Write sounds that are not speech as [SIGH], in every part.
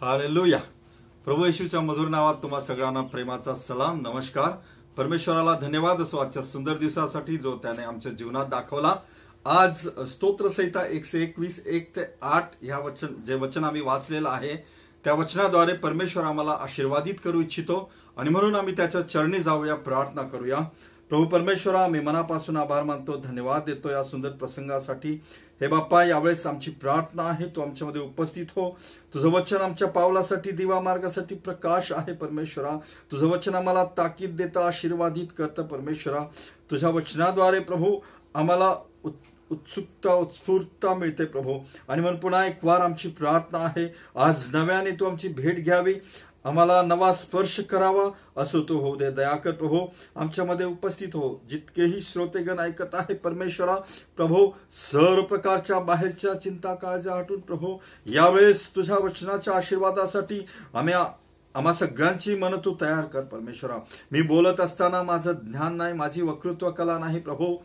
Hallelujah. प्रभू येशूच्या मधुर नावात तुम्हा सगळ्यांना प्रेमाचा सलाम नमस्कार. परमेश्वराला धन्यवाद. असो आजच्या सुंदर दिवसासाठी जो त्याने आमच्या जीवनात दाखवला. आज स्तोत्रसहिता एकशे एकवीस एक ते आठ ह्या वचन जे वचन आम्ही वाचलेलं आहे त्या वचनाद्वारे परमेश्वर आम्हाला आशीर्वादित करू इच्छितो. आणि म्हणून आम्ही त्याच्या चरणी जाऊया प्रार्थना करूया. प्रभू परमेश्वरा मी मनापासून आभार मानतो धन्यवाद देतो या सुंदर प्रसंगासाठी. हे बाप्पा यावेळेस आमची प्रार्थना आहे तू आमच्यामध्ये उपस्थित हो. तुझं वचन आमच्या पावलासाठी दिवा मार्गासाठी प्रकाश आहे परमेश्वरा. तुझं वचन आम्हाला ताकीद देतं आशीर्वादित करतं परमेश्वरा. तुझ्या वचनाद्वारे प्रभू आम्हाला उत्सुकता उत्स्फूर्तता मिळते प्रभू. आणि म्हणून पुन्हा एक वार आमची प्रार्थना आहे. आज नव्याने तू आमची भेट घ्यावी. आम्हाला नवा स्पर्श करावा असं तू होऊ दे दयाकर प्रभू हो. आमच्यामध्ये उपस्थित हो. जितकेही श्रोतेगण ऐकत आहे परमेश्वरा प्रभू सर्व प्रकारच्या बाहेरच्या चिंता काळजा हटून प्रभू यावेळेस तुझ्या वचनाच्या आशीर्वादासाठी आम्ही आम्हा सगळ्यांची मन तू तयार कर परमेश्वरा. मी बोलत असताना माझं ज्ञान नाही माझी वक्तृत्व कला नाही प्रभू.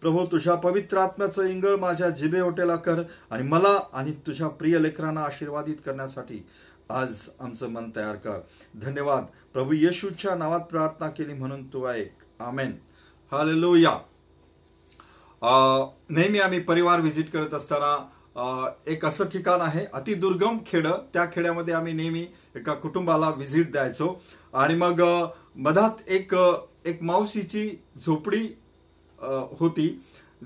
प्रभू तुझ्या पवित्र आत्म्याचं इंगळ माझ्या जिबे ओटेला कर आणि मला आणि तुझ्या प्रिय लेकरांना आशीर्वादित करण्यासाठी. आज आमचं मन तयार कर. धन्यवाद. प्रभू येशूच्या नावात प्रार्थना केली म्हणून तू ऐक. आमेन. हालेलुया. या नेहमी आम्ही परिवार व्हिजिट करत असताना एक असं ठिकाण आहे अतिदुर्गम खेड. त्या खेड्यामध्ये आम्ही नेहमी एका कुटुंबाला व्हिजिट द्यायचो. आणि मग मधात एक एक मावशीची झोपडी होती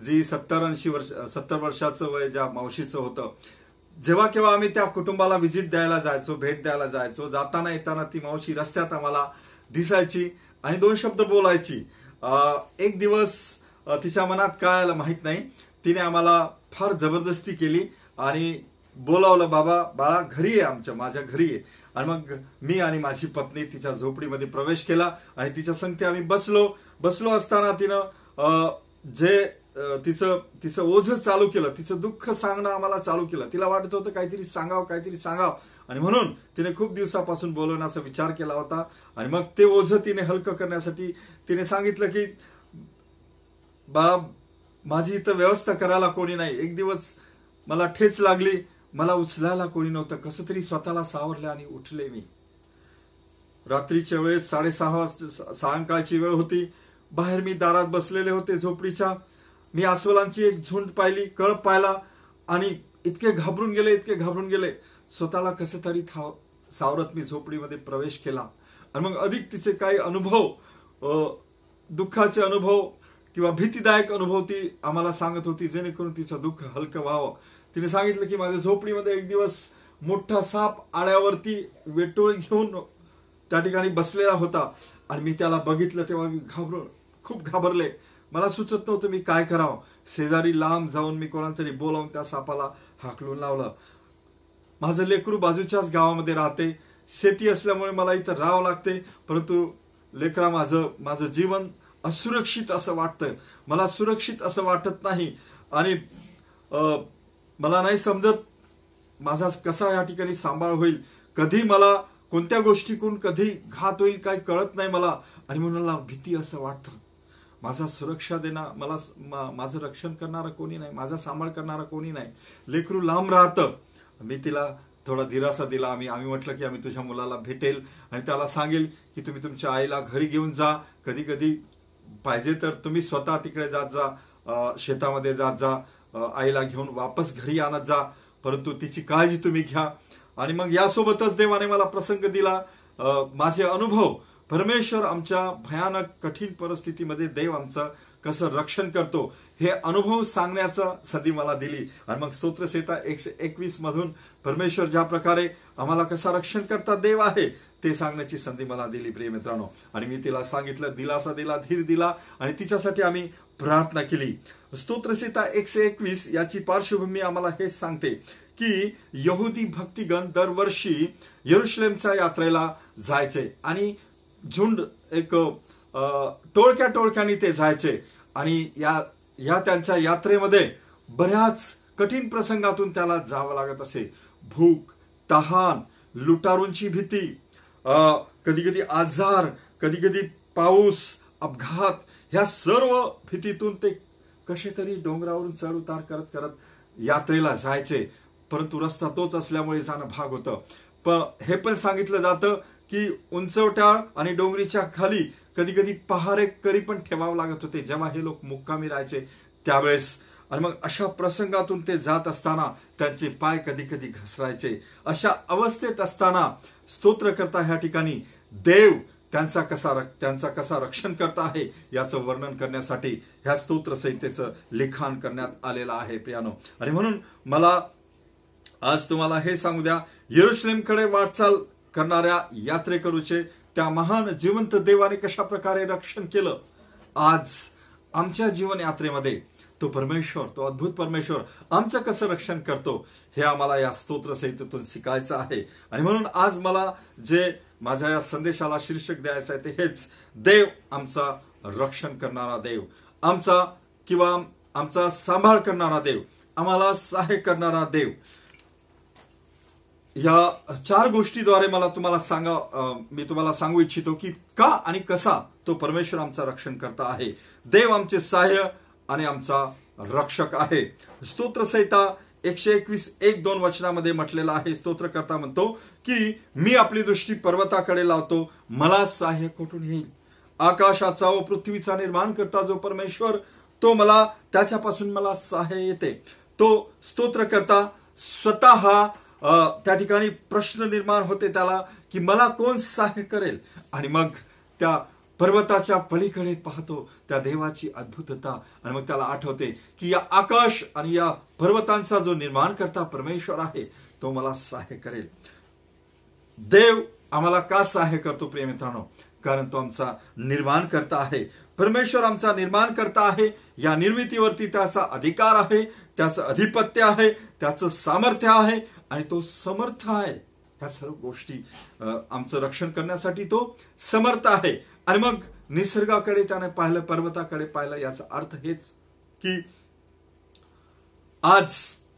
जी सत्तर ऐंशी वर्ष सत्तर वर्षाचं वय ज्या मावशीचं होतं. जेव्हा केव्हा आम्ही त्या कुटुंबाला व्हिजिट द्यायला जायचो भेट द्यायला जायचो जाताना येताना ती मावशी रस्त्यात आम्हाला दिसायची आणि दोन शब्द बोलायची. एक दिवस तिच्या मनात काय आलं माहीत नाही. तिने आम्हाला फार जबरदस्ती केली आणि बोलावलं बाबा बाळा घरी आहे आमच्या माझ्या घरी आहे आणि मग मी आणि माझी पत्नी तिच्या झोपडीमध्ये प्रवेश केला आणि तिच्या संगती आम्ही बसलो. बसलो असताना तिनं जे तिचं तिचं ओझ चालू केलं तिचं दुःख सांगणं आम्हाला चालू केलं. तिला वाटत होतं काहीतरी सांगावं काहीतरी सांगावं. आणि म्हणून तिने खूप दिवसापासून बोलवण्याचा विचार केला होता. आणि मग ते ओझ तिने हलकं करण्यासाठी तिने सांगितलं की बाळा माझी इथं व्यवस्था करायला कोणी नाही. एक दिवस मला ठेच लागली. मला उचलायला कोणी नव्हतं. कसं तरी स्वतःला सावरले आणि उठले मी. रात्रीच्या वेळेस साडेसहा वाजता सायंकाळची वेळ होती. बाहेर मी दारात बसलेले होते झोपडीच्या. मी अस्वलांची एक झुंड पाहिली कळप पाहिला आणि इतके घाबरून गेले इतके घाबरून गेले. स्वतःला कसं तरी थाव सावरत मी झोपडीमध्ये प्रवेश केला. आणि मग अधिक तिचे काही अनुभव दुःखाचे अनुभव किंवा भीतीदायक अनुभव ती आम्हाला सांगत होती जेणेकरून तिचं दुःख हलकं व्हावं. तिने सांगितलं की माझ्या झोपडीमध्ये एक दिवस मोठा साप आळ्यावरती वेटोळ घेऊन त्या ठिकाणी बसलेला होता. आणि मी त्याला बघितलं तेव्हा मी घाबरून खूप घाबरले. मला सुचत नव्हतं मी काय करावं. शेजारी लांब जाऊन मी कोणाला तरी बोलावून त्या सापाला हाकलून लावलं. माझं लेकरू बाजूच्याच गावामध्ये राहते. शेती असल्यामुळे मला इथं राहावं लागते. परंतु लेकरा माझं माझं जीवन असुरक्षित असं वाटतं मला सुरक्षित असं वाटत नाही. आणि मला नाही समजत माझा कसा या ठिकाणी सांभाळ होईल. कधी मला कोणत्या गोष्टीकडून कधी घात होईल काय कळत नाही मला. आणि म्हणून मला भीती असं वाटतं. माझा सुरक्षा देणार मला मा- माझं रक्षण करणारं कोणी नाही माझा सांभाळ करणारा कोणी नाही. लेकरू लांब राहतं. मी तिला थोडा दिलासा दिला. आम्ही आम्ही म्हटलं की आम्ही तुझ्या मुलाला भेटेल आणि त्याला सांगेल की तुम्ही तुमच्या आईला घरी घेऊन जा. कधी कधी पाहिजे तर तुम्ही स्वतः तिकडे जात जा शेतामध्ये जात जा आईला घेऊन वापस घरी आणत जा. परंतु तिची काळजी तुम्ही घ्या. आणि मग यासोबतच देवाने मला प्रसंग दिला. माझे अनुभव परमेश्वर आमच्या भयानक कठीण परिस्थितीमध्ये देव आमचं कसं रक्षण करतो हे अनुभव सांगण्याचा संधी मला दिली. आणि मग स्तोत्रसेता एकशे एकवीस मधून परमेश्वर ज्या प्रकारे आम्हाला कसा रक्षण करता देव आहे ते सांगण्याची संधी मला दिली प्रिय मित्रांनो. आणि मी तिला सांगितलं दिलासा दिला धीर दिला आणि तिच्यासाठी आम्ही प्रार्थना केली. स्तोत्रसीता एकशे एकवीस याची पार्श्वभूमी आम्हाला हेच सांगते की यहुदी भक्तिगण दरवर्षी यरुश्लेमच्या यात्रेला जायचे. आणि झुंड एक टोळक्या टोळक्याने ते जायचे. आणि या या त्यांच्या यात्रेमध्ये बऱ्याच कठीण प्रसंगातून त्याला जावं लागत असे. भूक तहान लुटारूंची भीती कधी कधी आजार कधी कधी पाऊस अपघात ह्या सर्व भीतीतून ते कसे तरी डोंगरावरून चढ उतार करत करत यात्रेला जायचे. परंतु रस्ता तोच असल्यामुळे जाणं भाग होतं. हे पण सांगितलं जातं की उंचवट्या आणि डोंगरीच्या खाली कधी कधी पहारे करी पण ठेवावं लागत होते. जेव्हा हे लोक मुक्कामी राहायचे त्यावेळेस. आणि मग अशा प्रसंगातून ते जात असताना त्यांचे पाय कधी कधी घसरायचे. अशा अवस्थेत असताना स्तोत्र करता ह्या ठिकाणी देव त्यांचा कसा त्यांचा कसा रक्षण करता आहे? याचं वर्णन करण्यासाठी ह्या स्तोत्र संहितेचं लिखाण करण्यात आलेलं आहे प्रियानो. आणि म्हणून मला आज तुम्हाला हे सांगू द्या. येरुश्लेमकडे वाटचाल करणाऱ्या यात्रेकरूचे त्या महान जिवंत देवाने कशा प्रकारे रक्षण केलं? आज आमच्या जीवन यात्रेमध्ये तो परमेश्वर तो अद्भुत परमेश्वर आमचं कसं रक्षण करतो हे आम्हाला या स्तोत्र संहितेतून शिकायचं आहे. आणि म्हणून आज मला जे माझ्या या संदेशाला शीर्षक द्यायचं आहे ते हेच. देव आमचा रक्षण करणारा देव. आमचा किंवा आमचा सांभाळ करणारा देव. आम्हाला सहाय्य करणारा देव. या चार गोष्टीद्वारे मला तुम्हाला सांगा मी तुम्हाला सांगू इच्छितो की का आणि कसा तो परमेश्वर आमचा रक्षण करता आहे. देव आमचे सहाय्य आणि आमचा रक्षक आहे. स्तोत्रसहिता एकशे एकवीस एक दोन वचनामध्ये म्हटलेला आहे. स्तोत्र करता म्हणतो की मी आपली दृष्टी पर्वताकडे लावतो मला सहाय्य कुठून येईल? आकाशाचा व पृथ्वीचा निर्माण करता जो परमेश्वर तो मला त्याच्यापासून मला सहाय्य येते. तो स्तोत्र करता स्वतः त्या ठिकाणी प्रश्न निर्माण होते त्याला की मला कोण सहाय्य करेल? आणि मग त्या पर्वताच्या पलीकडे पाहतो त्या देवाची अद्भुतता. आणि मग त्याला आठवते की या आकाश आणि या पर्वतांचा जो निर्माण करता परमेश्वर आहे तो मला सहाय्य करेल. देव आम्हाला का सहाय्य करतो प्रिय मित्रांनो? कारण तो आमचा निर्माण करता आहे. परमेश्वर आमचा निर्माण करता आहे. या निर्मितीवरती त्याचा अधिकार आहे त्याचं अधिपत्य आहे त्याचं सामर्थ्य आहे. आणि तो समर्थ आहे. ह्या सर्व गोष्टी आमचं रक्षण करण्यासाठी तो समर्थ आहे. आणि मग निसर्गाकडे त्याने पाहिलं पर्वताकडे पाहिलं याचा अर्थ हेच की आज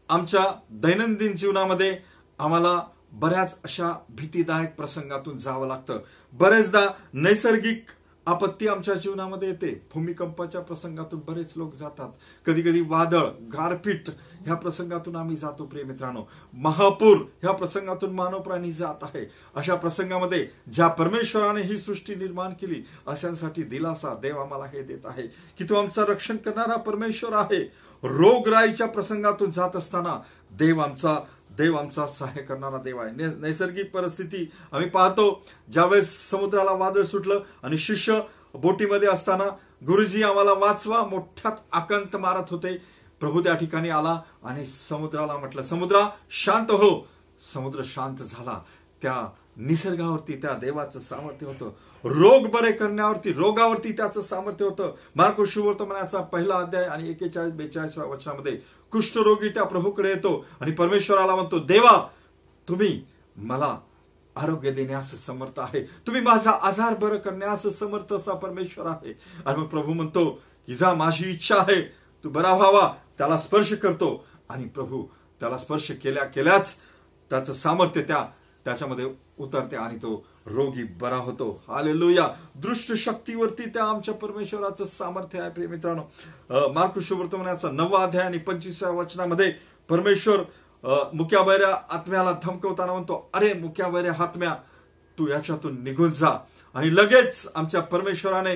आमच्या दैनंदिन जीवनामध्ये आम्हाला बऱ्याच अशा भीतीदायक प्रसंगातून जावं लागतं. बरेचदा नैसर्गिक आपत्ती आमच्या जीवनामध्ये येते. भूमिकंपाच्या प्रसंगातून बरेच लोक जातात. कधी कधी वादळ गारपीट ह्या प्रसंगातून आम्ही जातो प्रिय मित्रांनो. महापूर ह्या प्रसंगातून मानव प्राणी जात आहे. अशा प्रसंगामध्ये ज्या परमेश्वराने ही सृष्टी निर्माण केली अशांसाठी दिलासा देव आम्हाला हे देत आहे की तो आमचा रक्षण करणारा परमेश्वर आहे. रोगराईच्या प्रसंगातून जात असताना देव आमचा देव आमचा सहाय्य करणारा देव आहे. नैसर्गिक परिस्थिती आम्ही पाहतो ज्यावेळेस समुद्राला वादळ सुटलं आणि शिष्य बोटीमध्ये असताना गुरुजी आम्हाला वाचवा मोठ्यात आकंत मारत होते. प्रभू त्या ठिकाणी आला आणि समुद्राला म्हटलं समुद्रा शांत हो. समुद्र शांत झाला. त्या निसर्गावरती त्या देवाचं सामर्थ्य होतं. रोग बरे करण्यावरती रोगावरती त्याचं सामर्थ्य होतं. मार्को शुवर्तमानाचा पहिला अध्याय आणि एकेचाळीस बेचाळीसव्या वर्षामध्ये कुष्ठरोगी त्या प्रभूकडे येतो आणि परमेश्वराला म्हणतो देवा तुम्ही मला आरोग्य देण्यास समर्थ आहे. तुम्ही माझा आजार बरं करण्यास समर्थ असा परमेश्वर आहे. आणि मग प्रभू म्हणतो की जा माझी इच्छा आहे. तू बरा व्हावा. त्याला स्पर्श करतो आणि प्रभू त्याला स्पर्श केल्या केल्याच त्याचं सामर्थ्य त्या त्याच्यामध्ये उतरते आणि तो रोगी बरा होतो. हालेलुया दृष्ट शक्तीवरती त्या आमच्या परमेश्वराचं सामर्थ्य आहे प्रिय मित्रांनो. मार्कुश वर्तमानाचा नववा अध्याय आणि पंचवीसव्या वचनामध्ये परमेश्वर मुक्याबैऱ्या आत्म्याला धमकवताना म्हणतो अरे मुक्या हात्म्या हातम्या तू याच्यातून निघून जा. आणि लगेच आमच्या परमेश्वराने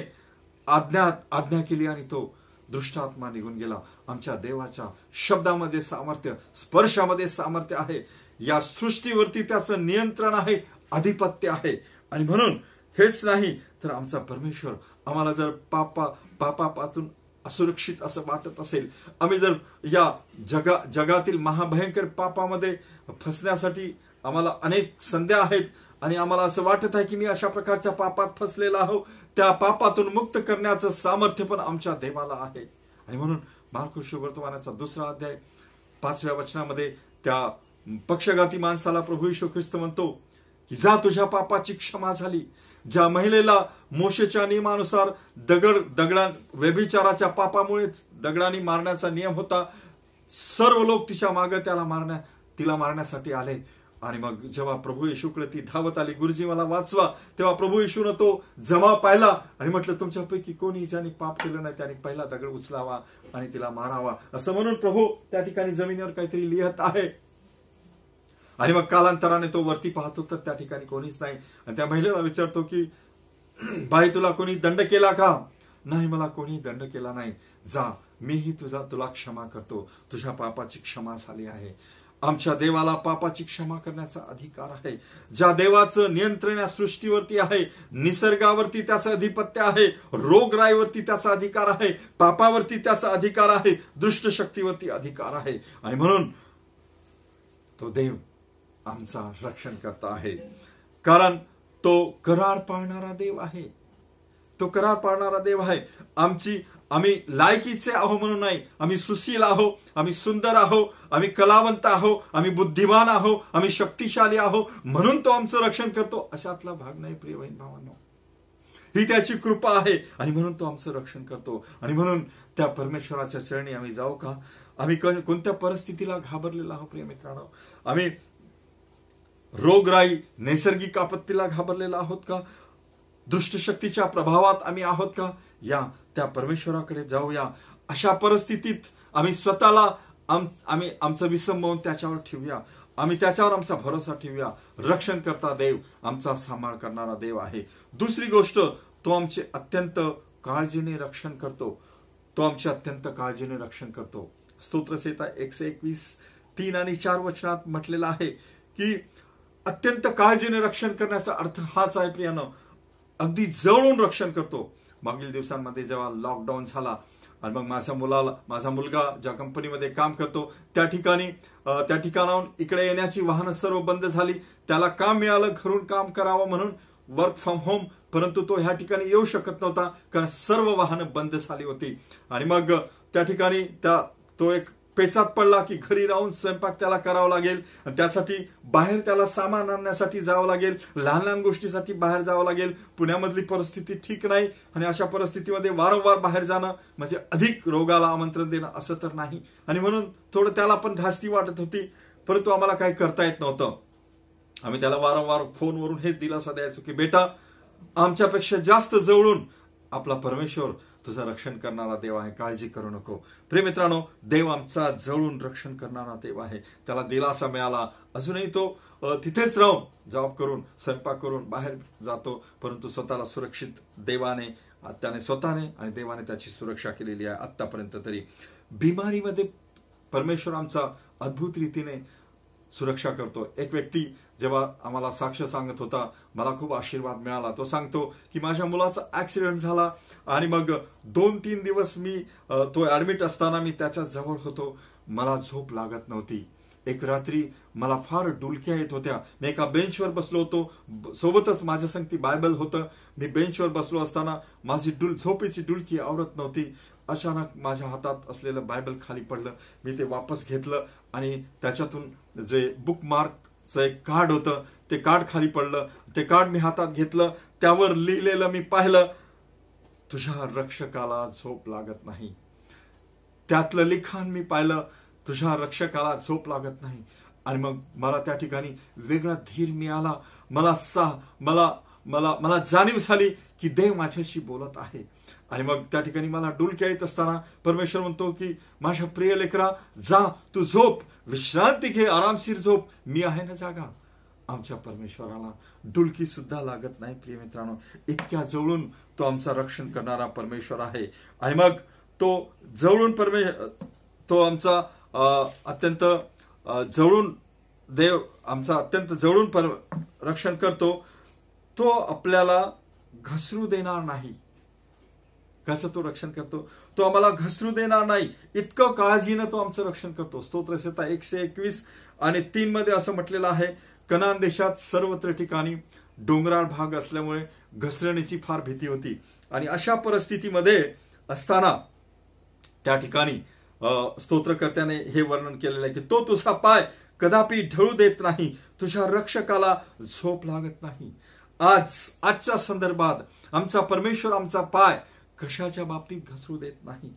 आज्ञा आज्ञा केली आणि तो दृष्टात्मा निघून गेला. आमच्या देवाच्या शब्दामध्ये सामर्थ्य स्पर्शामध्ये सामर्थ्य आहे. या सृष्टीवरती त्याचं नियंत्रण आहे आधिपत्य आहे. आणि म्हणून हेच नाही तर आमचा परमेश्वर आम्हाला जर पापा पापापासून असुरक्षित असं वाटत असेल आम्ही जर या जगा जगातील महाभयंकर पापामध्ये फसण्यासाठी आम्हाला अनेक संध्या आहेत आणि आम्हाला असं वाटत आहे की मी अशा प्रकारच्या पापात फसलेला आहो त्या पापातून मुक्त करण्याचं सामर्थ्य पण आमच्या देवाला आहे. आणि म्हणून मार्कुश वर्तमानाचा दुसरा अध्याय पाचव्या वचनामध्ये त्या पक्षघाती माणसाला प्रभू यशू ख्रिस्त म्हणतो की जा तुझ्या पापाची क्षमा झाली. ज्या महिलेला मोशेच्या नियमानुसार दगड दगडा व्यभिचाराच्या पापामुळेच दगडांनी मारण्याचा नियम होता सर्व लोक तिच्यामागे त्याला मारण्या तिला मारण्यासाठी आले. आणि मग जेव्हा प्रभू येशूकडे ती धावत आली गुरुजी मला वाचवा तेव्हा प्रभू येशून तो जमा पाहिला आणि म्हटलं तुमच्यापैकी कोणी ज्याने पाप केलं नाही त्याने पहिला दगड उचलावा आणि तिला मारावा. असं म्हणून प्रभू त्या ठिकाणी जमिनीवर काहीतरी लिहत आहे. आणि मग कालांतराने तो वरती पाहतो तर त्या ठिकाणी कोणीच नाही. आणि त्या महिलेला विचारतो की बाई तुला कोणी दंड केला का? नाही मला कोणी दंड केला नाही. जा मीही तुझा तुला क्षमा करतो. तुझ्या पापाची क्षमा झाली आहे. आमच्या देवाला पापाची क्षमा करण्याचा अधिकार आहे. ज्या देवाचं नियंत्रण या सृष्टीवरती आहे निसर्गावरती त्याचं अधिपत्य आहे रोगराईवरती त्याचा अधिकार आहे पापावरती त्याचा अधिकार आहे दुष्ट शक्तीवरती अधिकार आहे. आणि म्हणून तो देव आमचा रक्षण करता आहे. कारण तो करार पाळणारा देव आहे. तो करार पाळणारा देव आहे. आमची आम्ही लायकीचे आहो म्हणून नाही. आम्ही सुशील आहो आम्ही सुंदर आहो आम्ही कलावंत आहो आम्ही बुद्धिमान आहो आम्ही शक्तिशाली आहो म्हणून तो आमचं रक्षण करतो. अशातला भाग नाही प्रिय बहीण भावांनो. ही त्याची कृपा आहे. आणि म्हणून तो आमचं रक्षण करतो. आणि म्हणून त्या परमेश्वराच्या चरणी आम्ही जाऊ का? आम्ही कोणत्या परिस्थितीला घाबरलेला आहो प्रिय मित्रांनो? आम्ही रोगराई नैसर्गिक आपत्तीला घाबरलेला आहोत का? दुष्टशक्तीच्या प्रभावात आम्ही आहोत का? या त्या परमेश्वराकडे जाऊया. अशा परिस्थितीत आम्ही स्वतःला आम्ही आमचं विसंबवून त्याच्यावर ठेवूया. आम्ही त्याच्यावर आमचा भरोसा ठेवूया. रक्षण करता देव आमचा सांभाळ करणारा देव आहे. दुसरी गोष्ट तो आमचे अत्यंत काळजीने रक्षण करतो. तो आमचे अत्यंत काळजीने रक्षण करतो. स्तोत्रसेता एकशे एकवीस तीन आणि चार वचनात म्हटलेलं आहे की अत्यंत काळजीने रक्षण करण्याचा अर्थ हाच आहे प्रियानं. अगदी जवळून रक्षण करतो. मागील दिवसांमध्ये जेव्हा लॉकडाऊन झाला आणि मग माझ्या मुलाला माझा मुलगा ज्या कंपनीमध्ये काम करतो त्या ठिकाणी त्या ठिकाणाहून इकडे येण्याची वाहनं सर्व बंद झाली. त्याला काम मिळालं घरून काम करावं म्हणून वर्क फ्रॉम होम परंतु तो ह्या ठिकाणी येऊ शकत नव्हता कारण सर्व वाहनं बंद झाली होती. आणि मग त्या ठिकाणी त्या तो एक पेचात पडला की घरी राहून स्वयंपाक त्याला करावा लागेल. त्यासाठी बाहेर त्याला सामान आणण्यासाठी जावं लागेल. लहान लहान गोष्टीसाठी बाहेर जावं लागेल. पुण्यामधली परिस्थिती ठीक नाही आणि अशा परिस्थितीमध्ये वारंवार बाहेर जाणं म्हणजे अधिक रोगाला आमंत्रण देणं असं तर नाही. आणि म्हणून थोडं त्याला पण धास्ती वाटत होती. परंतु आम्हाला काही करता येत नव्हतं. आम्ही त्याला वारंवार फोनवरून हेच दिलासा द्यायचो की बेटा आमच्यापेक्षा जास्त जवळून आपला परमेश्वर तुझं रक्षण करणारा देव आहे. काळजी करू नको. प्रेमित्रांनो देव आमचा जवळून रक्षण करणारा देव आहे. त्याला दिलासा मिळाला. अजूनही तो तिथेच राहून जॉब करून स्वयंपाक करून बाहेर जातो. परंतु स्वतःला सुरक्षित देवाने त्याने स्वतःने आणि देवाने त्याची सुरक्षा केलेली आहे आतापर्यंत तरी. बिमारीमध्ये परमेश्वर आमचा अद्भुत रीतीने सुरक्षा करतो. एक व्यक्ती जेव्हा आम्हाला साक्ष सांगत होता मला खूप आशीर्वाद मिळाला. तो सांगतो की माझ्या मुलाचा ऍक्सिडेंट झाला आणि मग दोन तीन दिवस मी तो ऍडमिट असताना मी त्याच्याजवळ होतो. मला झोप लागत नव्हती. एक रात्री मला फार डुलक्या येत होत्या. मी एका बेंचवर बसलो होतो. सोबतच माझ्या संगती बायबल होतं. मी बेंचवर बसलो असताना माझी डुल झोपेची डुलकी आवडत नव्हती. अचानक माझ्या हातात असलेलं बायबल खाली पडलं. मी ते वापस घेतलं आणि त्याच्यातून जे बुक मार्कचं एक कार्ड होतं ते कार्ड खाली पडलं. ते कार्ड मी हातात घेतलं. त्यावर लिहिलेलं मी पाहिलं तुझ्या रक्षकाला झोप लागत नाही. त्यातलं लिखाण मी पाहिलं तुझ्या रक्षकाला झोप लागत नाही. आणि मग मला त्या ठिकाणी वेगळा धीर मिळाला. मला सा मला मला मला जाणीव झाली की देव माझ्याशी बोलत आहे. आणि मग त्या ठिकाणी मला डुलक्या येत असताना परमेश्वर म्हणतो की माझ्या प्रिय लेकरा जा तू झोप. विश्रांती घे आरामशीर झोप. मी आहे ना जागा. आमच्या परमेश्वराला डुलकी सुद्धा लागत नाही प्रिय मित्रांनो. इतक्या जवळून तो आमचा रक्षण करणारा परमेश्वर आहे. आणि मग तो जवळून परमेश्वर तो आमचा अत्यंत जवळून देव आमचा अत्यंत जवळून पर रक्षण करतो. तो आपल्याला घसरू देणार नाही. कसं तो रक्षण करतो. तो आम्हाला घसरू देणार नाही. इतकं काळजीनं तो आमचं रक्षण करतो. स्तोत्रसेता एकशे एकवीस आणि तीन मध्ये असं म्हटलेलं आहे कनान देशात सर्वत्र ठिकाणी डोंगराळ भाग असल्यामुळे घसरण्याची फार भीती होती. आणि अशा परिस्थितीमध्ये असताना त्या ठिकाणी स्तोत्रकर्त्याने हे वर्णन केलेलं आहे की तो तुझा पाय कदापि ढळू देत नाही. तुझ्या रक्षकाला झोप लागत नाही. आज आजच्या संदर्भात आमचा परमेश्वर आमचा पाय कशाच्या बाबतीत घसरू देत नाही?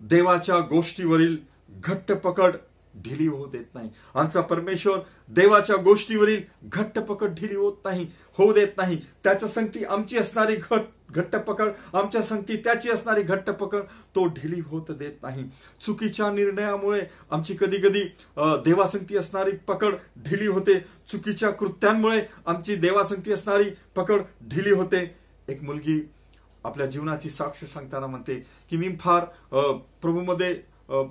देवाच्या गोष्टीवरील घट्ट पकड ढिली होऊ देत नाही. आमचा परमेश्वर देवाच्या गोष्टीवरील घट्ट पकड ढिली होत नाही होऊ देत नाही. त्याच्या संगती आमची असणारी घट घट्ट पकड आमच्या संगती त्याची असणारी घट्ट पकड तो ढिली होत देत नाही. चुकीच्या निर्णयामुळे आमची कधी कधी देवासंगती असणारी पकड ढिली होते. चुकीच्या कृत्यांमुळे आमची देवासंगती असणारी पकड ढिली होते. एक मुलगी आपल्या जीवनाची साक्ष सांगताना म्हणते की मी फार प्रभूमध्ये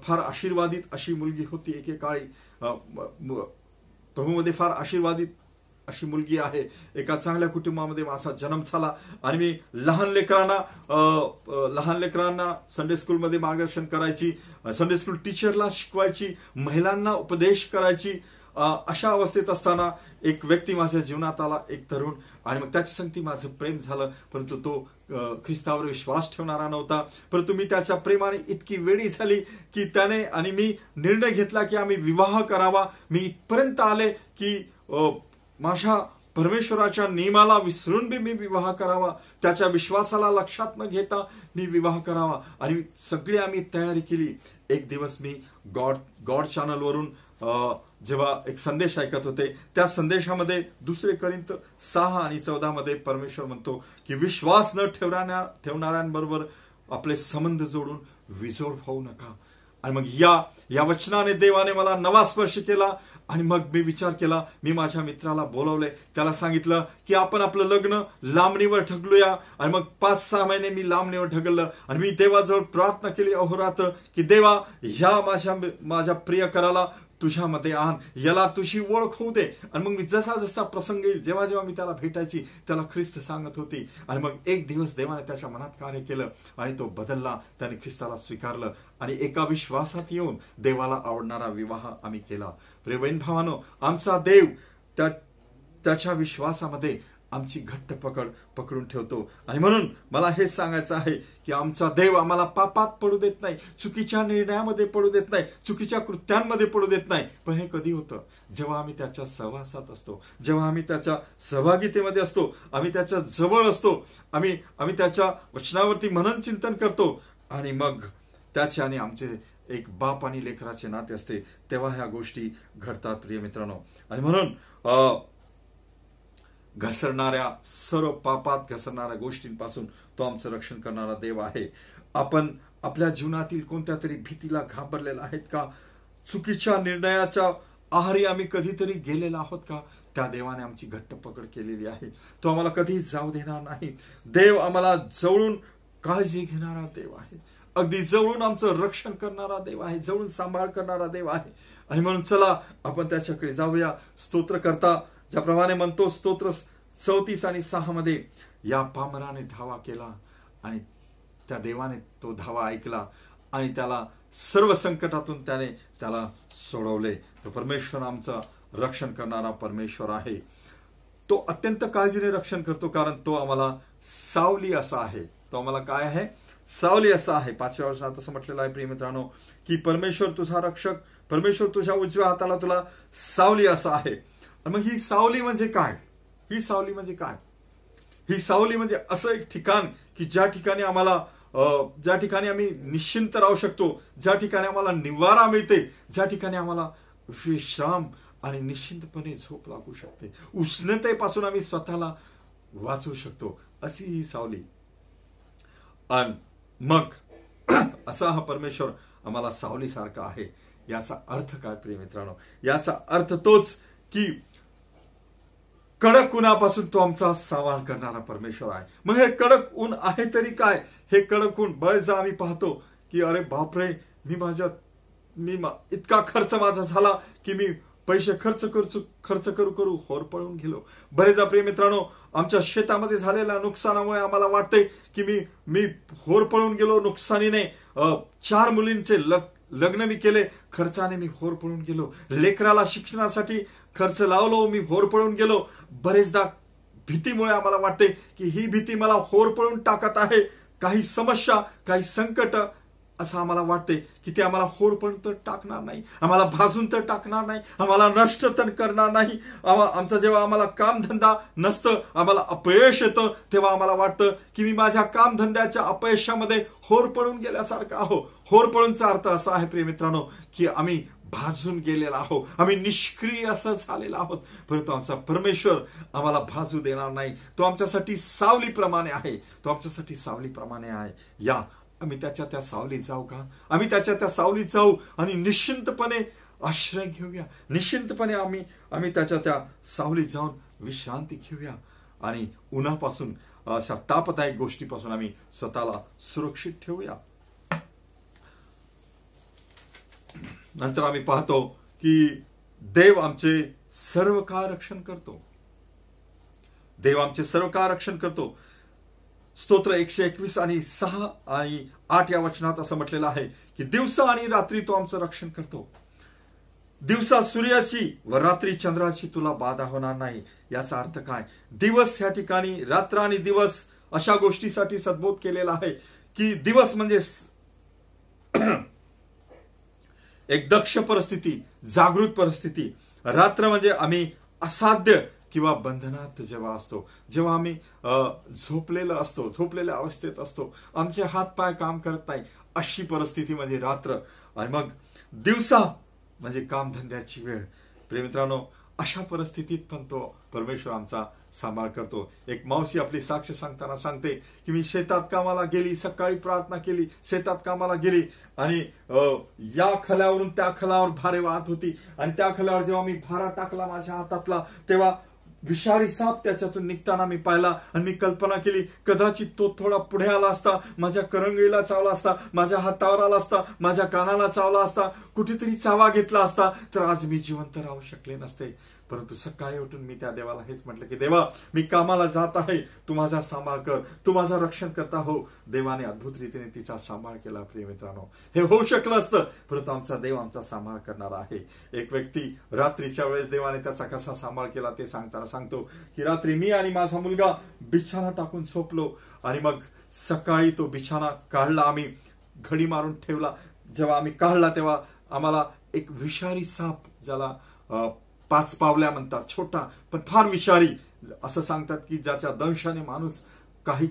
फार आशीर्वादित अशी मुलगी होती. एकेकाळी प्रभूमध्ये फार आशीर्वादित अशी मुलगी आहे. एका चांगल्या कुटुंबामध्ये माझा जन्म झाला आणि मी लहान लेकरांना लहान लेकरांना संडे स्कूलमध्ये मार्गदर्शन करायची संडे स्कूल टीचरला शिकवायची महिलांना उपदेश करायची अशा अवस्थेत असताना एक व्यक्ती माझ्या जीवनात आला एक तरुण आणि मग त्याच्या संगती माझं प्रेम झालं परंतु तो ख्रिस्तावर विश्वास ठेवणारा नव्हता. परंतु मी त्याच्या प्रेमाने इतकी वेळी झाली की त्याने आणि मी निर्णय घेतला की आम्ही विवाह करावा. मी इथपर्यंत आले की माझ्या परमेश्वराच्या नियमाला विसरून बी मी विवाह करावा. त्याच्या विश्वासाला लक्षात न घेता मी विवाह करावा. आणि सगळी आम्ही तयारी केली. एक दिवस मी गॉड गॉड चॅनलवरून जेव्हा एक संदेश ऐकत होते त्या संदेशामध्ये दुसरे करिंत सहा आणि चौदा मध्ये परमेश्वर म्हणतो की विश्वास न ठेवणाऱ्या ठेवणाऱ्यांबरोबर आपले संबंध जोडून विजोड होऊ नका. आणि मग या या वचनाने देवाने मला नवा स्पर्श केला आणि मग मी विचार केला मी माझ्या मित्राला बोलवले. त्याला सांगितलं की आपण आपलं लग्न लांबणीवर ठगलूया आणि मग पाच सहा महिने मी लांबणीवर ठगललं आणि मी देवाजवळ प्रार्थना केली अहोरात्र की देवा ह्या माझ्या माझ्या प्रियकराला तुझ्यामध्ये आण. याला तुझी ओळख होऊ दे. आणि मग मी जसा जसा प्रसंग येईल जेव्हा जेव्हा मी त्याला भेटायची त्याला ख्रिस्त सांगत होती. आणि मग एक दिवस देवाने त्याच्या मनात कार्य केलं आणि तो बदलला त्याने ख्रिस्ताला स्वीकारलं. आणि एका विश्वासात येऊन देवाला आवडणारा विवाह आम्ही केला. प्रेमैन भावानो आमचा देव त्या त्याच्या विश्वासामध्ये आमची घट्ट पकड पकडून ठेवतो. आणि म्हणून मला हे सांगायचं आहे की आमचा देव आम्हाला पापात पडू देत नाही चुकीच्या निर्णयामध्ये पडू देत नाही चुकीच्या कृत्यांमध्ये पडू देत नाही. पण हे कधी होतं? जेव्हा आम्ही त्याच्या सहवासात असतो जेव्हा आम्ही त्याच्या सहभागितेमध्ये असतो आम्ही त्याच्याजवळ असतो आम्ही आम्ही त्याच्या वचनावरती मनन चिंतन करतो. आणि मग त्याचे आणि आमचे एक बाप आणि लेकराचे नाते असते तेव्हा ह्या गोष्टी घडतात प्रिय मित्रांनो. आणि म्हणून घसरणाऱ्या सर्व पापात घसरणाऱ्या गोष्टींपासून तो आमचं रक्षण करणारा देव आहे. आपण आपल्या जीवनातील कोणत्या तरी भीतीला घाबरलेला आहेत का? चुकीच्या निर्णयाच्या आहारी आम्ही कधीतरी गेलेला आहोत का? त्या देवाने आमची घट्ट पकड केलेली आहे. तो आम्हाला कधीही जाऊ देणार नाही. देव आम्हाला जवळून काळजी घेणारा देव आहे. अगदी जवळून आमचं रक्षण करणारा देव आहे. जवळून सांभाळ करणारा देव आहे. आणि म्हणून चला आपण त्याच्याकडे जाऊया. स्तोत्र करता ज्याप्रमाणे म्हणतो स्तोत्र चौतीस आणि सहा मध्ये या पामराने धावा केला आणि त्या देवाने तो धावा ऐकला आणि त्याला सर्व संकटातून त्याने त्याला सोडवले. तर परमेश्वर आमचं रक्षण करणारा परमेश्वर आहे. तो अत्यंत काळजीने रक्षण करतो कारण तो आम्हाला सावली असा आहे. तो आम्हाला काय आहे? सावली असा आहे. पाचव्या वर्षात असं म्हटलेलं आहे प्रिय मित्रांनो की परमेश्वर तुझा रक्षक परमेश्वर तुझ्या उजव्या हाताला तुला सावली असा आहे. मग ही सावली म्हणजे काय? ही सावली म्हणजे काय? ही सावली म्हणजे असं एक ठिकाण की ज्या ठिकाणी आम्हाला ज्या ठिकाणी आम्ही निश्चिंत राहू शकतो ज्या ठिकाणी आम्हाला निवारा मिळते ज्या ठिकाणी आम्हाला विश्राम आणि निश्चिंतपणे झोप लागू शकते. उष्णतेपासून आम्ही स्वतःला वाचवू शकतो. अशी ही सावली. आणि मग [CLEARS THROAT] असा हा परमेश्वर आम्हाला सावलीसारखा आहे. याचा अर्थ काय प्रिय मित्रांनो? याचा अर्थ तोच की कडक उन्हापासून तो आमचा सावार करणारा परमेश्वर आहे. मग हे कडक ऊन आहे तरी काय? हे कडक ऊन बळजा आम्ही पाहतो की अरे बापरे मी माझ्या मी मा इतका खर्च माझा झाला की मी पैसे खर्च करू खर्च करू करू होरपळून गेलो. बरेचदा प्रिय मित्रांनो आमच्या शेतामध्ये झालेल्या नुकसानामुळे आम्हाला वाटते की मी मी होरपळून गेलो नुकसानीने चार मुलींचे लग्न मी केले खर्चाने मी होर पळून गेलो. लेकराला शिक्षणासाठी खर्च लावलो मी होर पळून गेलो. बरेचदा भीतीमुळे आम्हाला वाटते की ही भीती मला होर पळून टाकत आहे. काही समस्या काही संकट असं आम्हाला वाटते की ते आम्हाला होरपण तर टाकणार नाही. आम्हाला भाजून तर टाकणार नाही. आम्हाला नष्ट तर करणार नाही. आमचा जेव्हा आम्हाला कामधंदा नसतं आम्हाला अपयश येतं तेव्हा आम्हाला वाटतं की मी माझ्या कामधंद्याच्या अपयशामध्ये होर पळून गेल्यासारखं आहो. होर पळूनचा अर्थ असा आहे प्रिय मित्रांनो की आम्ही भाजून गेलेला आहोत. आम्ही निष्क्रिय असं झालेला आहोत. परंतु आमचा परमेश्वर आम्हाला भाजू देणार नाही. तो आमच्यासाठी सावलीप्रमाणे आहे. तो आमच्यासाठी सावलीप्रमाणे आहे. या आम्ही त्याच्या त्या सावलीत जाऊ का? आम्ही त्याच्या त्या सावलीत जाऊ आणि निश्चिंतपणे आश्रय घेऊया. निश्चिंतपणे आम्ही आम्ही त्याच्या त्या सावलीत जाऊन विश्रांती घेऊया. आणि उन्हापासून अशा तापदायक गोष्टीपासून आम्ही स्वतःला सुरक्षित ठेवूया. नंतर आम्ही पाहतो की देव आमचे सर्व काळ रक्षण करतो? देव आमचे सर्व काळ रक्षण करतो? स्तोत्र एकशे एकवीस आणि सहा आणि आठ या वचनात असं म्हटलेलं आहे की दिवसा आणि रात्री तो आमचं रक्षण करतो. दिवसा सूर्याची व रात्री चंद्राची तुला बाधा होणार नाही. याचा अर्थ काय? दिवस या ठिकाणी रात्र आणि दिवस अशा गोष्टीसाठी सद्बोध केलेला आहे की दिवस म्हणजे एक दक्ष परिस्थिती जागृत परिस्थिती. रात्र म्हणजे आम्ही असाध्य किंवा बंधनात जेव्हा असतो जेव्हा आम्ही झोपलेलं असतो झोपलेल्या अवस्थेत असतो आमचे हात पाय काम करत नाही अशी परिस्थिती म्हणजे रात्र. आणि मग दिवसा म्हणजे कामधंद्याची वेळ. प्रेमित्रांनो अशा परिस्थितीत पण तो परमेश्वर आमचा सांभाळ करतो. एक मावशी आपली साक्ष सांगताना सांगते की मी शेतात कामाला गेली सकाळी प्रार्थना केली शेतात कामाला गेली आणि या खल्यावरून त्या खलावर भारे वाहत होती आणि त्या खल्यावर जेव्हा मी भारा टाकला माझ्या हातातला तेव्हा विषारी साप त्याच्यातून निघताना मी पाहिला आणि मी कल्पना केली कदाचित तो थोडा पुढे आला असता माझ्या करंगळीला चावला असता माझ्या हातावर आला असता माझ्या कानाला चावला असता कुठेतरी चावा घेतला असता तर आज मी जिवंत राहू शकले नसते. परंतु सकाळी उठून मी त्या देवाला हेच म्हटलं की देवा मी कामाला जात आहे. तू माझा सांभाळ कर. तू माझा रक्षण करता हो. देवाने अद्भुत रीतीने तिचा सांभाळ केला प्रिय मित्रांनो. हे होऊ शकलं असतं परंतु आमचा देव आमचा सांभाळ करणारा आहे. एक व्यक्ती रात्रीच्या वेळेस देवाने त्याचा कसा सांभाळ केला ते सांगताना सांगतो की रात्री मी आणि माझा मुलगा बिछाना टाकून झोपलो आणि मग सकाळी तो बिछाना काढला आम्ही घडी मारून ठेवला. जेव्हा आम्ही काढला तेव्हा आम्हाला एक विषारी साप ज्याला पाच पावल्या म्हणतात छोटा पण फार विषारी. असं सांगतात की ज्याच्या दंशाने माणूस काही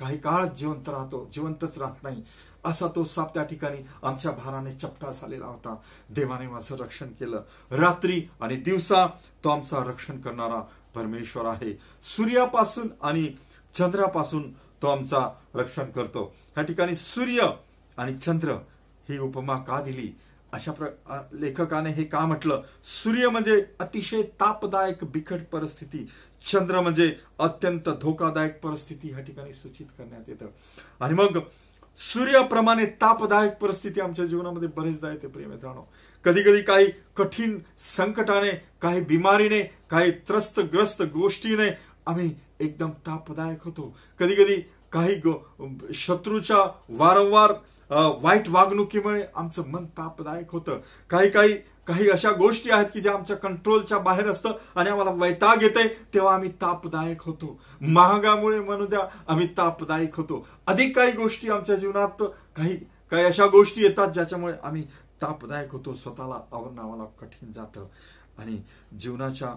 काही काळ जिवंत राहतो जिवंतच राहत नाही. असा तो साप त्या ठिकाणी आमच्या भाराने चपटा झालेला होता. देवाने माझं रक्षण केलं. रात्री आणि दिवसा तो आमचा रक्षण करणारा परमेश्वर आहे. सूर्यापासून आणि चंद्रापासून तो आमचा रक्षण करतो. ह्या ठिकाणी सूर्य आणि चंद्र ही उपमा का दिली? अशा प्र लेखकाने हे का म्हटलं? सूर्य म्हणजे अतिशय तापदायक बिकट परिस्थिती. चंद्र म्हणजे अत्यंत धोकादायक परिस्थिती ह्या ठिकाणी सूचित करण्यात येतं. आणि मग सूर्याप्रमाणे तापदायक परिस्थिती आमच्या जीवनामध्ये बरेचदा येते प्रिय मित्रांनो. कधी कधी काही कठीण संकटाने काही बिमारीने काही त्रस्तग्रस्त गोष्टीने आम्ही एकदम तापदायक होतो. कधी कधी काही शत्रूच्या वारंवार वाईट वागणुकीमुळे आमचं मन तापदायक होतं. काही काही काही अशा गोष्टी आहेत की ज्या आमच्या कंट्रोलच्या बाहेर असतं आणि आम्हाला वैताग येते तेव्हा आम्ही तापदायक होतो. महागामुळे म्हणू द्या आम्ही तापदायक होतो. अधिक काही गोष्टी आमच्या जीवनात काही काही अशा गोष्टी येतात ज्याच्यामुळे आम्ही तापदायक होतो. स्वतःला आवरणं आम्हाला कठीण जातं. आणि जीवनाच्या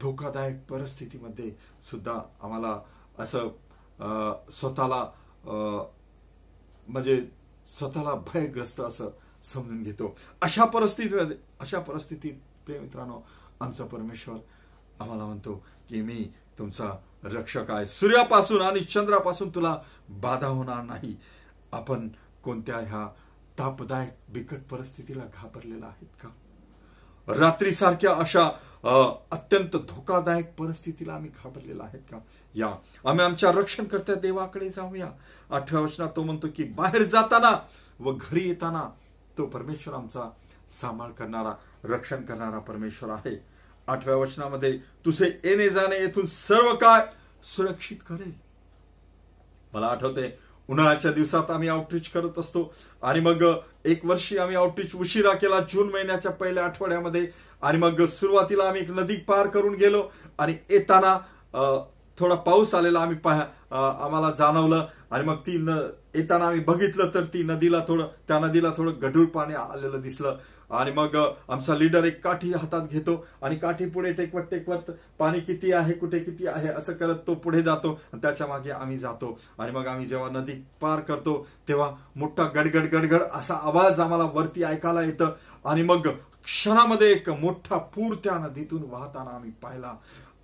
धोकादायक परिस्थितीमध्ये सुद्धा आम्हाला असं स्वतःला म्हणजे स्वतःला भयग्रस्त असं समजून घेतो. अशा परिस्थितीमध्ये अशा परिस्थितीत प्रिय मित्रांनो आमचा परमेश्वर आम्हाला म्हणतो की मी तुमचा रक्षक आहे. सूर्यापासून आणि चंद्रापासून तुला बाधा होणार नाही. आपण कोणत्या ह्या तापदायक बिकट परिस्थितीला घाबरलेला आहेत का? रात्रीसारख्या अशा अत्यंत धोकादायक परिस्थितीला आम्ही घाबरलेला आहेत का? या. आम्ही आमच्या रक्षण करत्या देवाकडे जाऊया. आठव्या वचनात तो म्हणतो की बाहेर जाताना व घरी येताना तो परमेश्वर आमचा सांभाळ करणारा रक्षण करणारा परमेश्वर आहे. आठव्या वचनामध्ये तुझे येणे जाणे येथून सर्व काय सुरक्षित करेल. मला आठवते उन्हाळ्याच्या दिवसात आम्ही आउटरीच करत असतो. आणि मग एक वर्षी आम्ही आउटरीच उशिरा केला जून महिन्याच्या पहिल्या आठवड्यामध्ये. आणि मग सुरुवातीला आम्ही एक नदी पार करून गेलो. आणि येताना थोडा पाऊस आलेला आम्ही आम्हाला जाणवलं. आणि मग ती येताना आम्ही बघितलं तर ती नदीला थोडं त्या नदीला थोडं गढूळ पाणी आलेलं दिसलं. आणि मग आमचा लीडर एक काठी हातात घेतो आणि काठी पुढे टेकवत टेकवत पाणी किती आहे कुठे किती आहे असं करत तो पुढे जातो आणि त्याच्यामागे आम्ही जातो. आणि मग आम्ही जेव्हा नदी पार करतो तेव्हा मोठा गडगड गडगड असा आवाज आम्हाला वरती ऐकायला येतं. आणि मग क्षणामध्ये एक मोठा पूर त्या नदीतून वाहताना आम्ही पाहिला.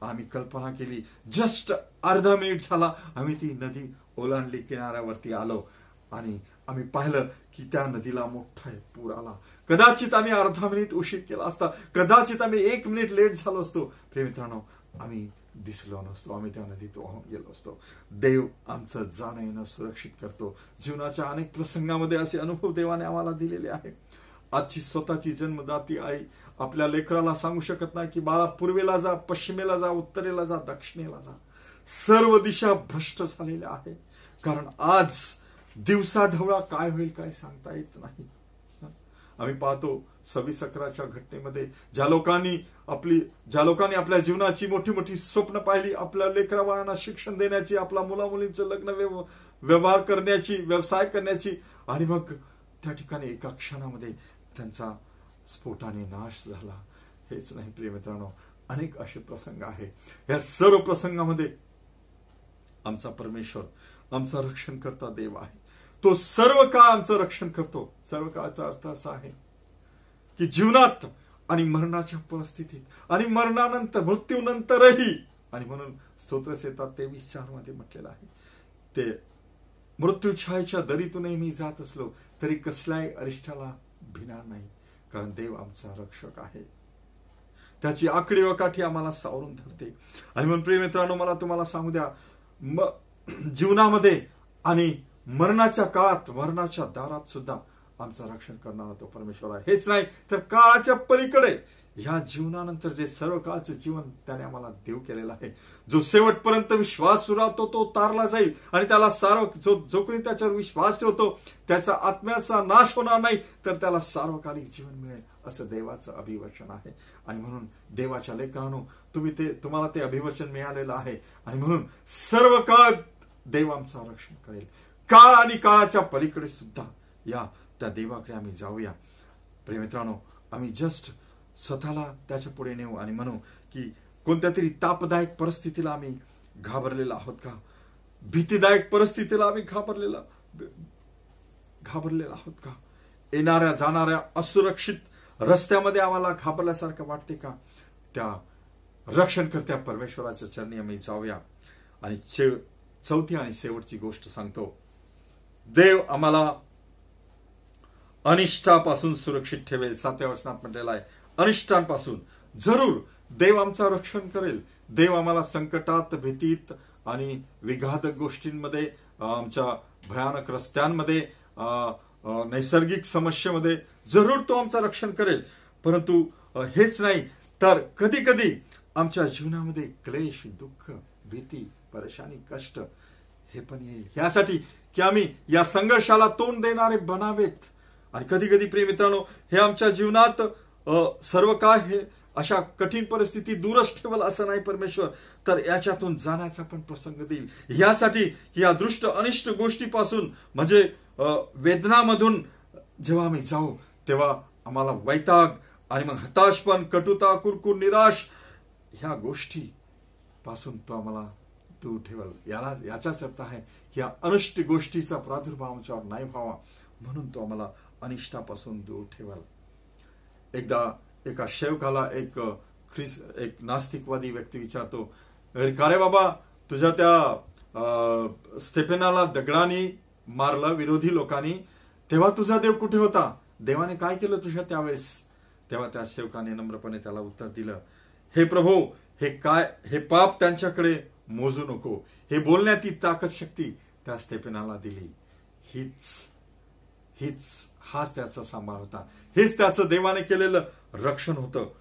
आम्ही कल्पना केली जस्ट अर्धा मिनिट झाला आम्ही ती नदी ओलांडली किनाऱ्यावरती आलो. आणि आम्ही पाहिलं की त्या नदीला मोठा पूर आला. कदाचित आम्ही अर्धा मिनिट उशीर केला असता कदाचित आम्ही एक मिनिट लेट झालो असतो. प्रेमित्रांनो आम्ही दिसलो नसतो आम्ही त्या नदीत वाहून गेलो असतो. देव आमचं जाणं येणं सुरक्षित करतो. जीवनाच्या अनेक प्रसंगामध्ये असे अनुभव देवाने आम्हाला दिलेले आहे आजची स्वतःची जन्मदाती आई आपल्या लेकराला सांगू शकत नाही की बाळा पूर्वेला जा पश्चिमेला जा उत्तरेला जा दक्षिणेला जा. सर्व दिशा भ्रष्ट झालेल्या आहे कारण आज दिवसा ढवळा काय होईल काय सांगता येत नाही. आम्ही पाहतो सव्वीस अकराच्या घटनेमध्ये ज्या लोकांनी आपली ज्या लोकांनी आपल्या जीवनाची मोठी मोठी स्वप्न पाहिली आपल्या लेकराबाळांना शिक्षण देण्याची आपल्या मुलामुलींचं लग्न व्यवहार करण्याची व्यवसाय करण्याची आणि मग त्या ठिकाणी एका क्षणामध्ये त्यांचा स्फोटाने नाश झाला. हेच नाही प्रिय मित्रांनो अनेक असे प्रसंग आहे. या सर्व प्रसंगामध्ये आमचा परमेश्वर आमचा रक्षण करता देव आहे. तो सर्व काळ आमचं रक्षण करतो. सर्व काळाचा अर्थ असा आहे की जीवनात आणि मरणाच्या परिस्थितीत आणि मरणानंतर मृत्यूनंतरही आणि म्हणून स्तोत्र येतात तेवीस चारमध्ये म्हटलेलं आहे ते मृत्यूछायच्या दरीतूनही मी जात असलो तरी कसल्याही अरिष्ठाला भिणार नाही कारण देव आमचा रक्षक आहे. त्याची आकडी वकाठी आम्हाला सावरून धरते. आणि म्हणून प्रिय मित्रांनो मला तुम्हाला सांगू द्या जीवनामध्ये आणि मरणाच्या काळात मरणाच्या दारात सुद्धा आमचं रक्षण करणारा तो परमेश्वर. आहे हेच नाही तर काळाच्या पलीकडे ह्या जीवनानंतर जे सर्व काळचं जीवन त्याने आम्हाला देव केलेला आहे. जो शेवटपर्यंत विश्वास सुरावतो तो तारला जाईल. आणि त्याला सार्व जो जो कोणी त्याच्यावर विश्वास ठेवतो त्याचा आत्म्याचा नाश होणार नाही तर त्याला सार्वकालिक जीवन मिळेल असं देवाचं अभिवचन आहे. आणि म्हणून देवाच्या लेखानो तुम्ही ते तुम्हाला ते अभिवचन मिळालेलं आहे. आणि म्हणून सर्व काळ देव आमचं रक्षण करेल. काळ आणि काळाच्या पलीकडे सुद्धा या त्या देवाकडे आम्ही जाऊया. प्रेमित्रांनो आम्ही जस्ट स्वतःला त्याच्या पुढे नेऊ आणि म्हणू की कोणत्या तरी तापदायक परिस्थितीला आम्ही घाबरलेला आहोत का? भीतीदायक परिस्थितीला आम्ही घाबरलेला घाबरलेला आहोत का? येणाऱ्या जाणाऱ्या असुरक्षित रस्त्यामध्ये आम्हाला घाबरल्यासारखं वाटते का? त्या रक्षणकर्त्या परमेश्वराच्या चरणी आम्ही जाऊया. आणि चौथी आणि शेवटची गोष्ट सांगतो. देव आम्हाला अनिष्टापासून सुरक्षित ठेवेल. सातव्या वचनात म्हटलेला आहे अनिष्टांपासून जरूर देव आमचा रक्षण करेल. देव आम्हाला संकटात भीतीत आणि विघातक गोष्टींमध्ये आमच्या भयानक रस्त्यांमध्ये नैसर्गिक समस्येमध्ये जरूर तो आमचं रक्षण करेल. परंतु हेच नाही तर कधी कधी आमच्या जीवनामध्ये क्लेश दुःख भीती परेशानी कष्ट हे पण येईल. यासाठी की आम्ही या संघर्षाला तोंड देणारे बनावेत. आणि कधी कधी प्रिय मित्रांनो हे आमच्या जीवनात सर्व काय हे अशा कठीण परिस्थिती दूरच ठेवल असं नाही परमेश्वर तर याच्यातून जाण्याचा पण प्रसंग देईल. यासाठी या दृष्ट अनिष्ट गोष्टीपासून म्हणजे वेदनामधून जेव्हा आम्ही जाऊ तेव्हा आम्हाला वैताग आणि मग हताशपण कटुता कुरकुर निराश ह्या गोष्टी पासून तो आम्हाला दूर ठेवल. याला याचाच अर्थ आहे या अनिष्ट गोष्टीचा प्रादुर्भाव आमच्यावर नाही व्हावा म्हणून तो आम्हाला अनिष्टापासून दूर ठेवाल. एकदा एका शेवकाला एक ख्रिस एक नास्तिकवादी व्यक्ती विचारतो का रे बाबा तुझ्या त्या स्टेफेनाला दगडाने मारलं विरोधी लोकांनी? तेव्हा तुझा देव कुठे होता? देवाने काय केलं तुझ्या त्यावेळेस? तेव्हा त्या शेवकाने नम्रपणे त्याला उत्तर दिलं हे प्रभू हे काय हे पाप त्यांच्याकडे मोजू नको. हे बोलण्याची ताकद शक्ती त्या स्टेफेनाला दिली. हीच हीच हाच त्याचा सांभाळ होता. हेच त्याचं देवाने केलेलं रक्षण होतं.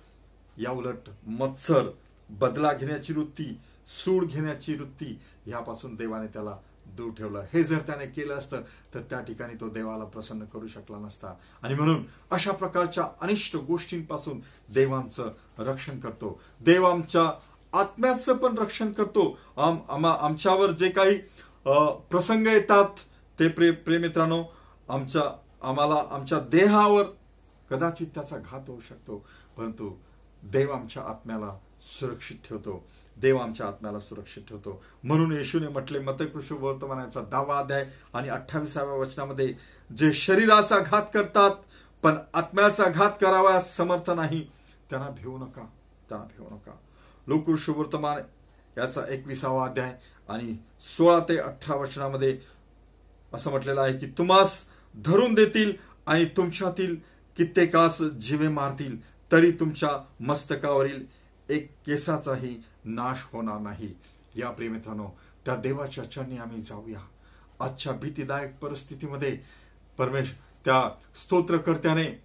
या उलट मत्सर बदला घेण्याची वृत्ती सूड घेण्याची वृत्ती यापासून देवाने त्याला दूर ठेवलं. हे जर त्याने केलं असतं तर त्या ठिकाणी तो देवाला प्रसन्न करू शकला नसता. आणि म्हणून अशा प्रकारच्या अनिष्ट गोष्टींपासून देवांचं रक्षण करतो. देव आमच्या आत्म्याचं पण रक्षण करतो. आमच्यावर जे काही प्रसंग येतात ते प्रे प्रेमित्रांनो आमच्या आम्हाला आमच्या देहावर कदाचित त्याचा घात होऊ शकतो. परंतु देव आमच्या आत्म्याला सुरक्षित ठेवतो. देव आमच्या आत्म्याला सुरक्षित ठेवतो. म्हणून येशूने म्हटले मतकृषी वर्तमानाचा दावा अध्याय आणि अठ्ठावीसाव्या वचनामध्ये जे शरीराचा घात करतात पण आत्म्याचा घात करावा समर्थ नाही त्यांना भिवू नका. त्यांना भिवू नका. लोक शुभवर्तमान याचा एकविसावा अध्याय आणि सोळा ते अठरा वचनामध्ये असं म्हटलेलं आहे की तुम्हास धरून देतील आणि तुमच्यातील कित्येकास जीवे मारतील तरी तुमच्या मस्तकावरील एक केसाचाही नाश होणार नाही. या प्रेमित्रांनो त्या देवाच्या चरणी आम्ही जाऊया. आजच्या भीतीदायक परिस्थितीमध्ये परमेश त्या स्तोत्रकर्त्याने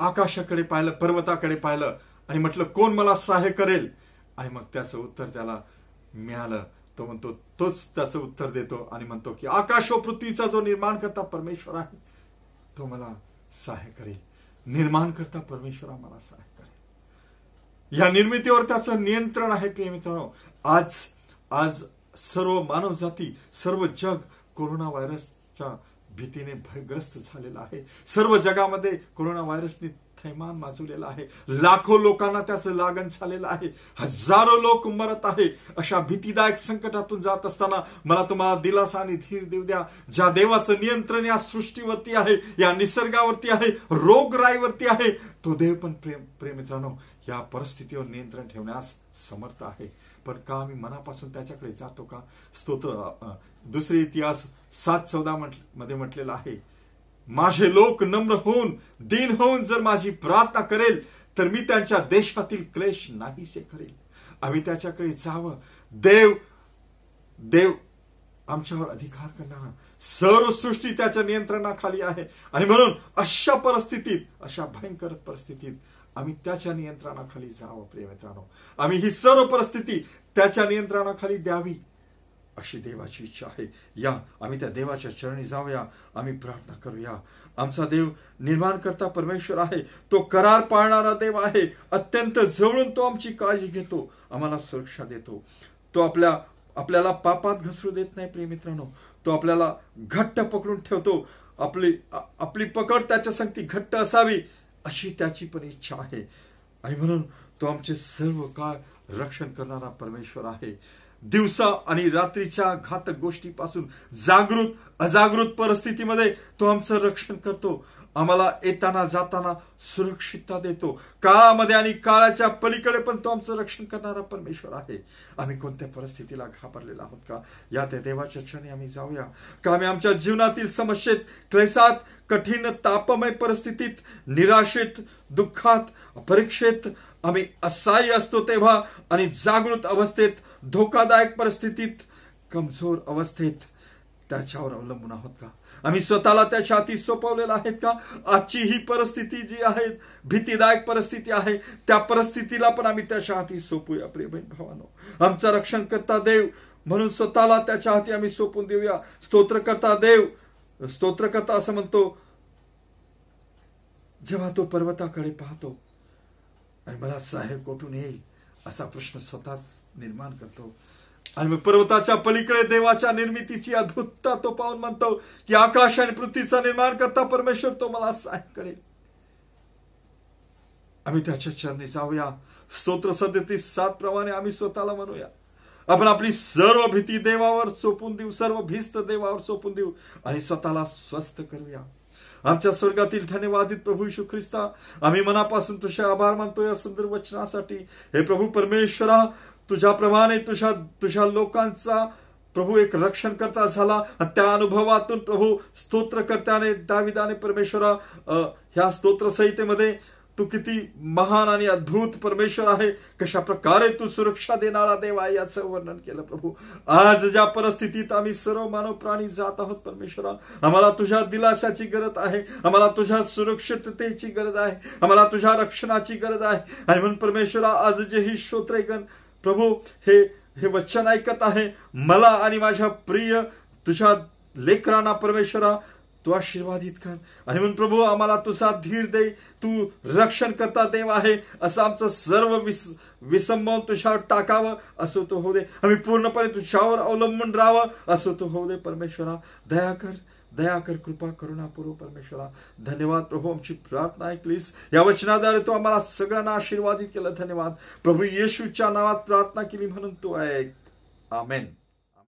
आकाशाकडे पाहिलं पर्वताकडे पाहिलं आणि म्हटलं कोण मला सहाय्य करेल? आणि मग त्याचं उत्तर त्याला मिळालं. तो म्हणतो तोच त्याचं उत्तर देतो. आणि म्हणतो की आकाश व पृथ्वीचा जो निर्माण करता परमेश्वर आहे तो मला सहाय्य करेल. निर्माण करता परमेश्वर मला सहाय्य करेल. या निर्मितीवर त्याचं नियंत्रण आहे प्रिय आज आज सर्व मानव जाती सर्व जग कोरोना व्हायरसच्या भीतीने भयग्रस्त झालेला आहे. सर्व जगामध्ये कोरोना व्हायरसने थैमान माजवलेला आहे. लाखो लोकांना त्याचं लागण झालेलं आहे. हजारो लोक मरत आहे. अशा भीतीदायक संकटातून जात असताना मला तुम्हाला दिलासा आणि धीर देऊ द्या. ज्या देवाचं नियंत्रण या सृष्टीवरती आहे या निसर्गावरती आहे रोगराईवरती आहे तो देव पण प्रेम प्रेम मित्रांनो या परिस्थितीवर नियंत्रण ठेवण्यास समर्थ आहे. पण का आम्ही मनापासून त्याच्याकडे जातो का? स्तोत्र दुसरे इतिहास सात चौदा मध्ये म्हटलेला आहे. माझे लोक नम्र होऊन दिन होऊन जर माझी प्रार्थना करेल तर मी त्यांच्या देशातील क्लेश नाहीसे करेल. आम्ही त्याच्याकडे जावं. देव देव आमच्यावर अधिकार करणारा. सर्व सृष्टी त्याच्या नियंत्रणाखाली आहे. आणि म्हणून अशा परिस्थितीत अशा भयंकर परिस्थितीत आम्ही त्याच्या नियंत्रणाखाली जावं प्रिय मित्रांनो. आम्ही ही सर्व परिस्थिती त्याच्या नियंत्रणाखाली द्यावी. अशी देवाची इच्छा आहे. या आम्ही त्या देवाच्या चरणी जाऊया आम्ही प्रार्थना करूया. आमचा देव निर्माण करता परमेश्वर आहे. तो करार पाळणारा देव आहे. अत्यंत जवळून तो आमची काळजी घेतो. आम्हाला सुरक्षा देतो. तो आपल्या आपल्याला पापात घसरू देत नाही प्रिय मित्रांनो. तो आपल्याला घट्ट पकडून ठेवतो. आपली आपली पकड त्याच्या संगती घट्ट असावी अशी त्याची पण इच्छा आहे. आणि म्हणून तो आमचे सर्व काळ रक्षण करणारा परमेश्वर आहे. दिवसा आणि रात्रीच्या घातक गोष्टीपासून जागृत अजागृत परिस्थितीमध्ये तो आमचं रक्षण करतो. आम्हाला येताना जाताना सुरक्षितता देतो. काळामध्ये आणि काळाच्या पलीकडे पण तो आमचं रक्षण करणारा परमेश्वर आहे. आम्ही कोणत्या परिस्थितीला घाबरलेला आहोत का? या त्या देवाच्या क्षणी आम्ही जाऊया. का आम्ही आमच्या जीवनातील समस्येत क्लेसात कठीण तापमय परिस्थितीत निराशेत दुःखात परीक्षेत आम्ही असहाय्य असतो तेव्हा आणि जागृत अवस्थेत धोकादायक परिस्थितीत कमजोर अवस्थेत त्याच्यावर अवलंबून आहोत का? आम्ही स्वतःला त्याच्या हाती सोपवलेला आहेत का? आजची ही परिस्थिती जी आहे भीतीदायक परिस्थिती आहे त्या परिस्थितीला पण आम्ही त्याच्या हाती सोपूया प्रिय बहीण भावानो. आमचं रक्षण करता देव म्हणून स्वतःला त्याच्या हाती आम्ही सोपून देऊया. स्तोत्र करता देव स्तोत्र करता असं म्हणतो जेव्हा तो पर्वताकडे पाहतो आणि मला साहेब कोठून येईल? असा प्रश्न स्वतःच निर्माण करतो. आणि मग पर्वताच्या पलीकडे देवाच्या निर्मितीची अद्भुतता तो पाहून म्हणतो की आकाश आणि पृथ्वीचा निर्माण करता परमेश्वर तो मला सहाय्य करेल. आम्ही त्याच्या चरणी जाऊया. स्तोत्र सदतीस सात प्रमाणे आम्ही स्वतःला म्हणूया. आपण आपली सर्व भीती देवावर सोपून देऊ सर्व भिस्त देवावर सोपून देऊ आणि स्वतःला स्वस्थ करूया. आमच्या स्वर्गातील धन्यवादित प्रभू यशू ख्रिस्ता आम्ही मनापासून तुझे आभार मानतो या सुंदर वचनासाठी. हे प्रभू परमेश्वरा तुझ्याप्रमाणे तुझ्या तुझ्या लोकांचा प्रभू एक रक्षण करता झाला त्या अनुभवातून प्रभू स्तोत्रकर्त्याने दाविदाने परमेश्वरा ह्या स्तोत्र संहितेमध्ये तू किती महान आणि अद्भुत परमेश्वर आहे. कशा प्रकारे तू सुरक्षा देणारा देव आहे याचं वर्णन केलं प्रभू. आज ज्या परिस्थितीत आम्ही सर्व मानव प्राणी जात आहोत परमेश्वरा आम्हाला तुझ्या दिलाशाची गरज आहे. आम्हाला तुझ्या सुरक्षिततेची गरज आहे. आम्हाला तुझ्या रक्षणाची गरज आहे. आणि म्हणून परमेश्वरा आज जे ही श्रोत्रेगण प्रभू हे हे वचन ऐकत आहे मला आणि माझ्या प्रिय तुझ्या लेकरांना परमेश्वरा तू आशीर्वादित कर. आणि म्हणून प्रभू आम्हाला तुझा धीर दे तू रक्षण करता देव आहे. असं आमचं सर्व विस विसंबन तुझ्यावर टाकावं. असं तो होऊ दे. आम्ही पूर्णपणे तुझ्यावर अवलंबून राहावं. असं तो होऊ दे परमेश्वरा. दया कर. दया कर. कृपा करुणा पूर्व परमेश्वरा. धन्यवाद प्रभू. आमची प्रार्थना ऐकलीस. या वचनाद्वारे तू आम्हाला सगळ्यांना आशीर्वादित केलं. धन्यवाद. प्रभू येशूच्या नावात प्रार्थना केली म्हणून तू ऐक. आमेन.